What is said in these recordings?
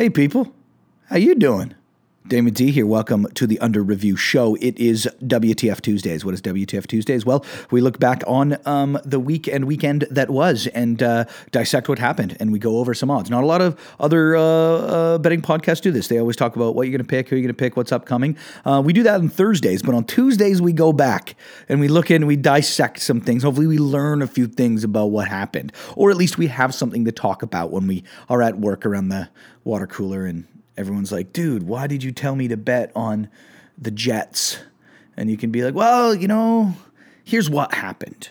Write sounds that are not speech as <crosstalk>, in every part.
Hey, people. How you doing? Damon D here. Welcome to the Under Review Show. It is WTF Tuesdays. What is WTF Tuesdays? Well, we look back on um, the week and weekend that was and uh, dissect what happened, and we go over some odds. Not a lot of other uh, uh, betting podcasts do this. They always talk about what you're going to pick, who you're going to pick, what's upcoming. Uh, we do that on Thursdays, but on Tuesdays we go back and we look in, and we dissect some things. Hopefully, we learn a few things about what happened, or at least we have something to talk about when we are at work around the water cooler and everyone's like, dude, why did you tell me to bet on the Jets? And you can be like, well, you know, here's what happened.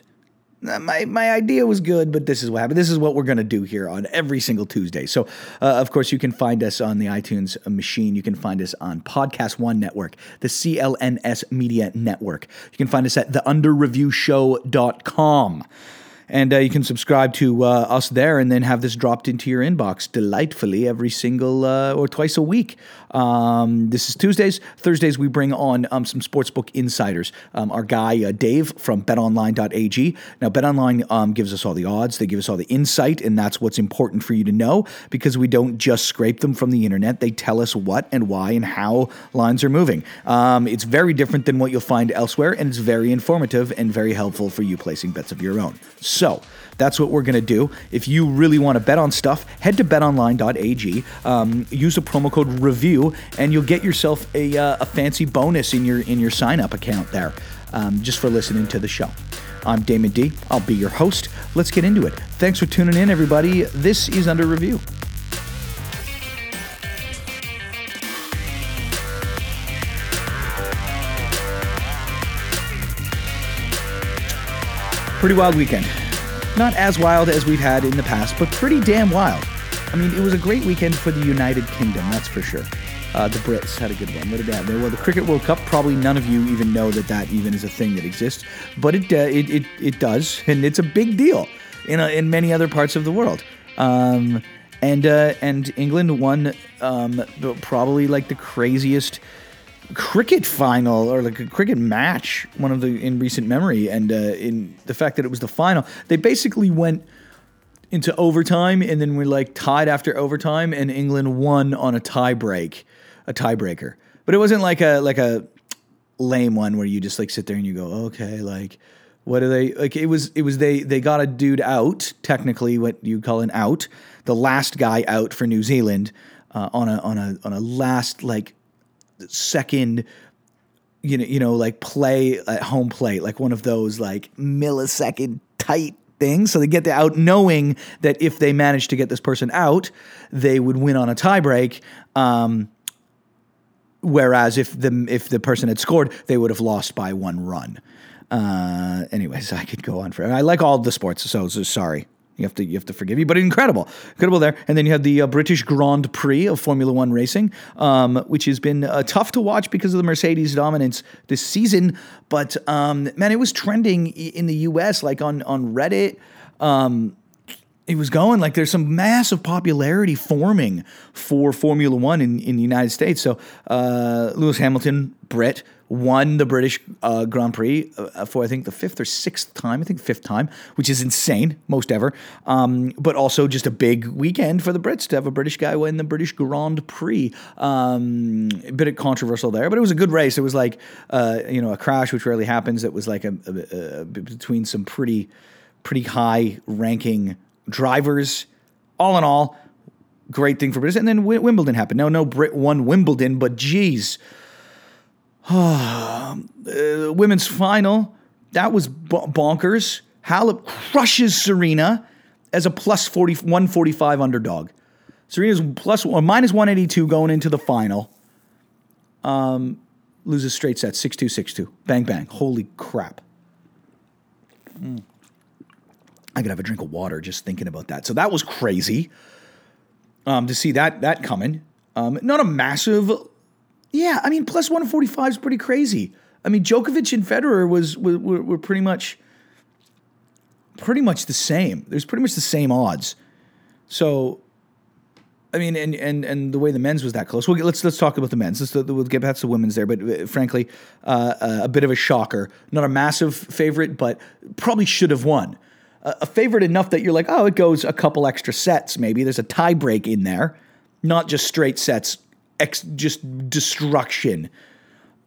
Uh, My, my idea was good, but this is what happened. This is what we're going to do here on every single Tuesday. So, uh, of course, you can find us on the iTunes machine. You can find us on Podcast One Network, the CLNS Media Network. You can find us at theunderreviewshow.com. And uh, you can subscribe to uh, us there and then have this dropped into your inbox delightfully every single uh, or twice a week. Um, this is Tuesdays. Thursdays, we bring on um, some sportsbook insiders. Um, our guy, uh, Dave from betonline.ag. Now, betonline um, gives us all the odds, they give us all the insight, and that's what's important for you to know because we don't just scrape them from the internet. They tell us what and why and how lines are moving. Um, it's very different than what you'll find elsewhere, and it's very informative and very helpful for you placing bets of your own. So that's what we're going to do. If you really want to bet on stuff, head to betonline.ag, um, use the promo code REVIEW, and you'll get yourself a, uh, a fancy bonus in your in your sign up account there, um, just for listening to the show. I'm Damon D. I'll be your host. Let's get into it. Thanks for tuning in, everybody. This is Under Review. Pretty wild weekend. Not as wild as we've had in the past, but pretty damn wild. I mean, it was a great weekend for the United Kingdom, that's for sure. Uh, the Brits had a good one. What did they? Well, the Cricket World Cup, probably none of you even know that that even is a thing that exists, but it, uh, it, it, it does, and it's a big deal in, a, in many other parts of the world. Um, and, uh, and England won um, probably like the craziest cricket final or like a cricket match, one of the in recent memory, and uh, in the fact that it was the final, they basically went into overtime and then we're like tied after overtime, and England won on a tie break, a tiebreaker. But it wasn't like a like a lame one where you just like sit there and you go, okay, like what are they like? It was it was they they got a dude out, technically what you call an out, the last guy out for New Zealand uh, on a on a on a last like second you know you know like play at home plate like one of those like millisecond tight things. So they get the out knowing that if they manage to get this person out they would win on a tiebreak um, whereas if the if the person had scored they would have lost by one run. Uh, anyways i could go on forever. I like all the sports so, so sorry you have to you have to forgive me, but incredible, incredible there. And then you have the uh, British Grand Prix of Formula One racing, um, which has been uh, tough to watch because of the Mercedes dominance this season. But um, man, it was trending in the U.S. like on on Reddit. Um, it was going like there's some massive popularity forming for Formula One in, in the United States. So uh, Lewis Hamilton, Brit, won the British uh, Grand Prix uh, for I think the fifth or sixth time. I think fifth time, which is insane, most ever. Um, but also just a big weekend for the Brits to have a British guy win the British Grand Prix. Um, a bit of controversial there, but it was a good race. It was like uh, you know a crash, which rarely happens. It was like a, a, a between some pretty pretty high ranking drivers. All in all, great thing for British. And then Wimbledon happened. No, no Brit won Wimbledon, but geez, <sighs> uh, women's final that was bonkers. Halep crushes Serena as a plus 40, 145 underdog. Serena's plus or minus 182 going into the final. Um, loses straight set 6 2 6 2. Bang, bang. Holy crap. Mm. I could have a drink of water just thinking about that. So that was crazy um, to see that that coming. Um, not a massive, yeah. I mean, plus one forty five is pretty crazy. I mean, Djokovic and Federer was were, were pretty much pretty much the same. There's pretty much the same odds. So, I mean, and and and the way the men's was that close. Let's let's talk about the men's. Let's, we'll get back to the women's there, but uh, frankly, uh, uh, a bit of a shocker. Not a massive favorite, but probably should have won a favorite enough that you're like, oh, it goes a couple extra sets. Maybe there's a tie break in there. not just straight sets, ex- just destruction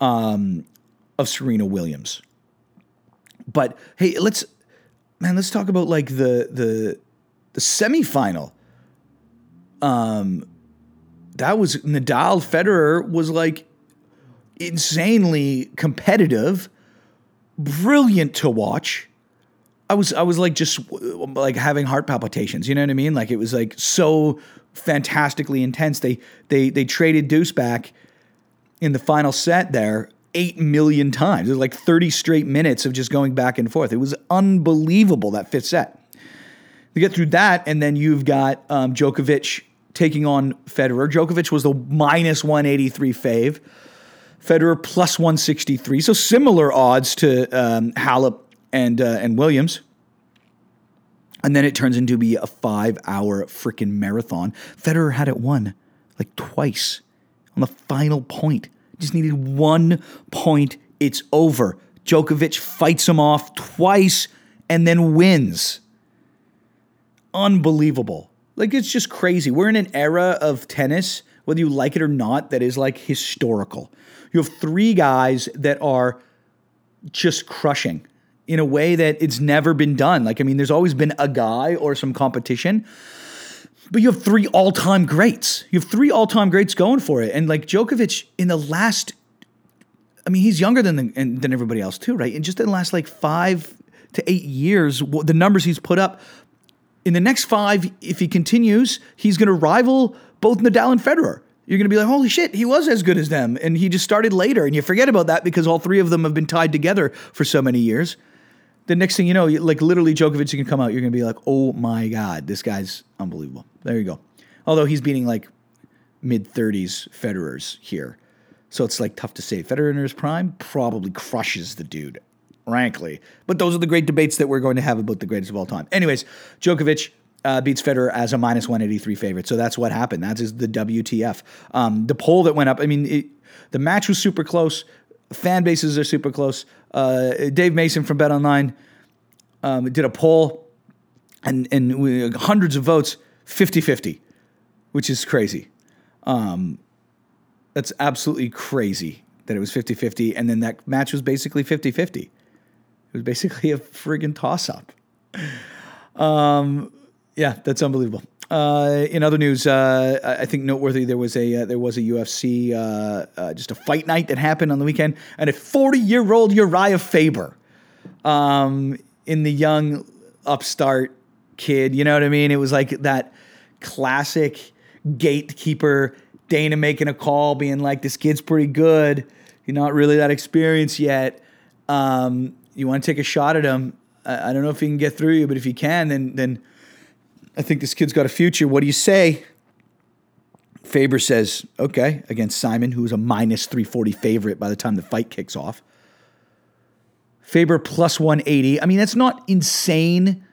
um, of Serena Williams. But hey, let's man, let's talk about like the the the semifinal. Um, that was Nadal Federer was like insanely competitive, brilliant to watch. I was I was like just like having heart palpitations. You know what I mean? Like it was like so fantastically intense. They they they traded Deuce back in the final set there eight million times. It was like thirty straight minutes of just going back and forth. It was unbelievable that fifth set. You get through that, and then you've got um, Djokovic taking on Federer. Djokovic was the minus one eighty three fave. Federer plus 163. So similar odds to um, Halep and, uh, and Williams. And then it turns into be a five hour freaking marathon. Federer had it won like twice on the final point. Just needed one point. It's over. Djokovic fights him off twice and then wins. Unbelievable. Like it's just crazy. We're in an era of tennis, whether you like it or not, that is like historical. You have three guys that are just crushing in a way that it's never been done. Like, I mean, there's always been a guy or some competition, but you have three all time greats. You have three all time greats going for it. And like Djokovic in the last, I mean, he's younger than, the, than everybody else too, right? And just in the last like five to eight years, the numbers he's put up in the next five, if he continues, he's going to rival both Nadal and Federer you're going to be like, holy shit, he was as good as them. And he just started later. And you forget about that because all three of them have been tied together for so many years. The next thing you know, like literally Djokovic, can come out, you're going to be like, oh my God, this guy's unbelievable. There you go. Although he's beating like mid 30s Federers here. So it's like tough to say. Federer in his prime probably crushes the dude, frankly. But those are the great debates that we're going to have about the greatest of all time. Anyways, Djokovic, uh, beats Federer as a minus 183 favorite. So that's what happened. That is the WTF. Um, the poll that went up, I mean, it, the match was super close. Fan bases are super close. Uh, Dave Mason from Bet Online um, did a poll and, and we, hundreds of votes, 50 50, which is crazy. Um, that's absolutely crazy that it was 50 50. And then that match was basically 50 50. It was basically a friggin' toss up. <laughs> Um, yeah, that's unbelievable. Uh, in other news, uh, I think noteworthy there was a uh, there was a UFC uh, uh, just a fight night that happened on the weekend, and a 40 year old Uriah Faber, um, in the young upstart kid. You know what I mean? It was like that classic gatekeeper Dana making a call, being like, "This kid's pretty good. You're not really that experienced yet. Um, you want to take a shot at him? I, I don't know if he can get through you, but if he can, then then." I think this kid's got a future. What do you say? Faber says, okay, against Simon, who's a minus 340 favorite by the time the fight kicks off. Faber plus 180. I mean, that's not insane,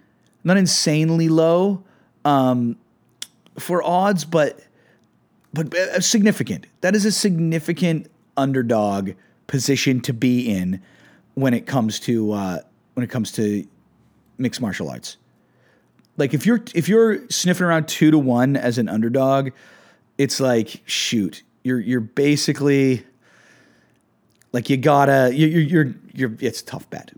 not insanely low um, for odds, but but uh, significant. That is a significant underdog position to be in when it comes to uh, when it comes to mixed martial arts. Like if you're if you're sniffing around two to one as an underdog, it's like shoot, you're you're basically like you gotta you're you're you're, you're it's tough bet.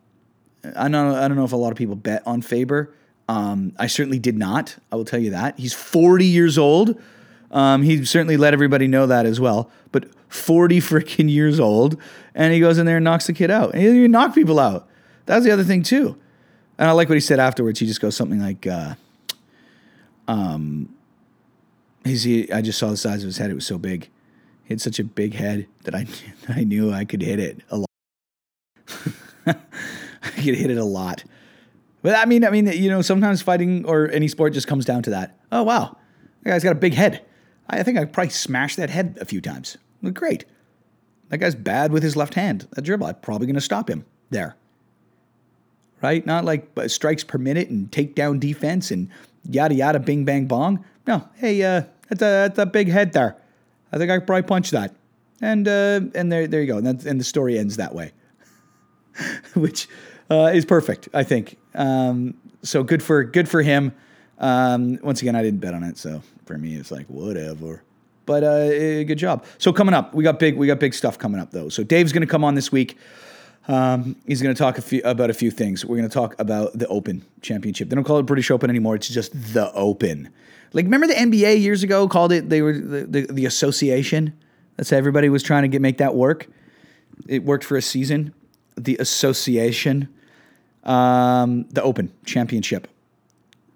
I don't I don't know if a lot of people bet on Faber. Um, I certainly did not. I will tell you that he's 40 years old. Um, he certainly let everybody know that as well. But 40 freaking years old, and he goes in there and knocks the kid out. And he knock people out. That's the other thing too. And I like what he said afterwards. He just goes something like, uh, um, he's, he, I just saw the size of his head. It was so big. He had such a big head that I, <laughs> I knew I could hit it a lot. <laughs> I could hit it a lot. But I mean, I mean, you know, sometimes fighting or any sport just comes down to that. Oh wow, that guy's got a big head. I think I probably smashed that head a few times. great. That guy's bad with his left hand. That dribble, I'm probably going to stop him there right? Not like strikes per minute and takedown defense and yada yada, bing bang bong. No, hey, uh, that's a that's a big head there. I think I could probably punch that, and uh, and there there you go, and, and the story ends that way, <laughs> which uh, is perfect, I think. Um, so good for good for him. Um, once again, I didn't bet on it, so for me, it's like whatever. But uh, eh, good job. So coming up, we got big we got big stuff coming up though. So Dave's going to come on this week. Um, he's going to talk a few, about a few things. We're going to talk about the Open Championship. They don't call it British Open anymore. It's just the Open. Like remember the NBA years ago called it they were the, the, the association. That's how everybody was trying to get make that work. It worked for a season. The association, um, the Open Championship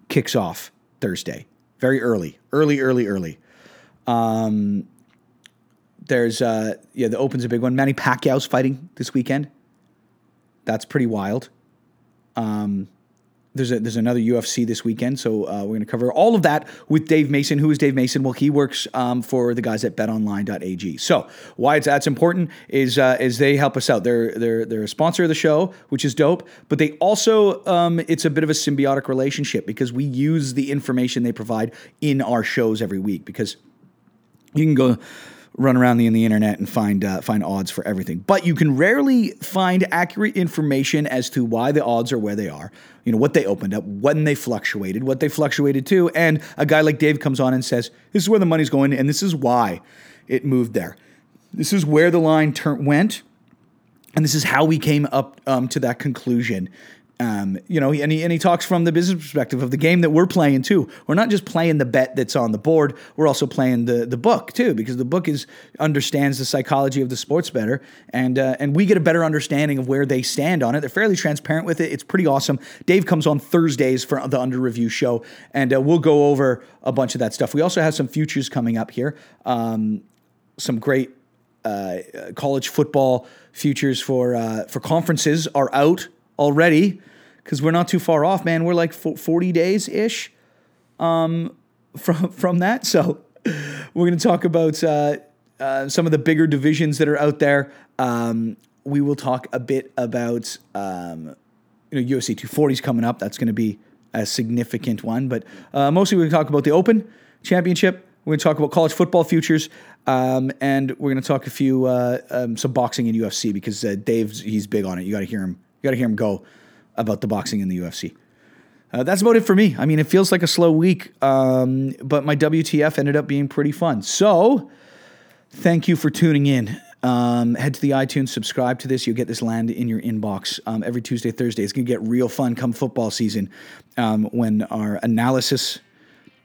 kicks off Thursday, very early, early, early, early. Um, there's uh, yeah, the Open's a big one. Manny Pacquiao's fighting this weekend. That's pretty wild. Um, there's a, there's another UFC this weekend, so uh, we're going to cover all of that with Dave Mason. Who is Dave Mason? Well, he works um, for the guys at BetOnline.ag. So why it's that's important is uh, is they help us out. They're they're they're a sponsor of the show, which is dope. But they also um, it's a bit of a symbiotic relationship because we use the information they provide in our shows every week because you can go run around the, in the internet and find uh, find odds for everything. But you can rarely find accurate information as to why the odds are where they are. You know what they opened up, when they fluctuated, what they fluctuated to, and a guy like Dave comes on and says, "This is where the money's going, and this is why it moved there. This is where the line turn went." And this is how we came up um, to that conclusion. Um, you know, and he, and he talks from the business perspective of the game that we're playing too. We're not just playing the bet that's on the board. We're also playing the the book too, because the book is understands the psychology of the sports better, and uh, and we get a better understanding of where they stand on it. They're fairly transparent with it. It's pretty awesome. Dave comes on Thursdays for the Under Review show, and uh, we'll go over a bunch of that stuff. We also have some futures coming up here. Um, some great uh, college football futures for uh, for conferences are out already because we're not too far off, man. We're like 40 days ish um, from, from that. So we're going to talk about uh, uh, some of the bigger divisions that are out there. Um, we will talk a bit about um, you know UFC 240 is coming up. That's going to be a significant one, but uh, mostly we're going to talk about the Open Championship. We're going to talk about college football futures, um, and we're going to talk a few uh, um, some boxing and UFC because uh, Dave's he's big on it. You got to hear him got to hear him go about the boxing in the UFC. Uh, that's about it for me. I mean, it feels like a slow week, um, but my WTF ended up being pretty fun. So, thank you for tuning in. Um, head to the iTunes, subscribe to this. You'll get this land in your inbox um, every Tuesday, Thursday. It's going to get real fun come football season um, when our analysis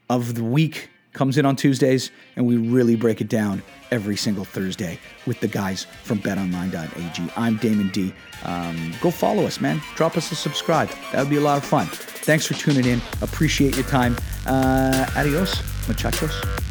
of the week comes in on Tuesdays and we really break it down every single Thursday with the guys from betonline.ag. I'm Damon D. Um, go follow us, man. Drop us a subscribe. That would be a lot of fun. Thanks for tuning in. Appreciate your time. Uh, adios, muchachos.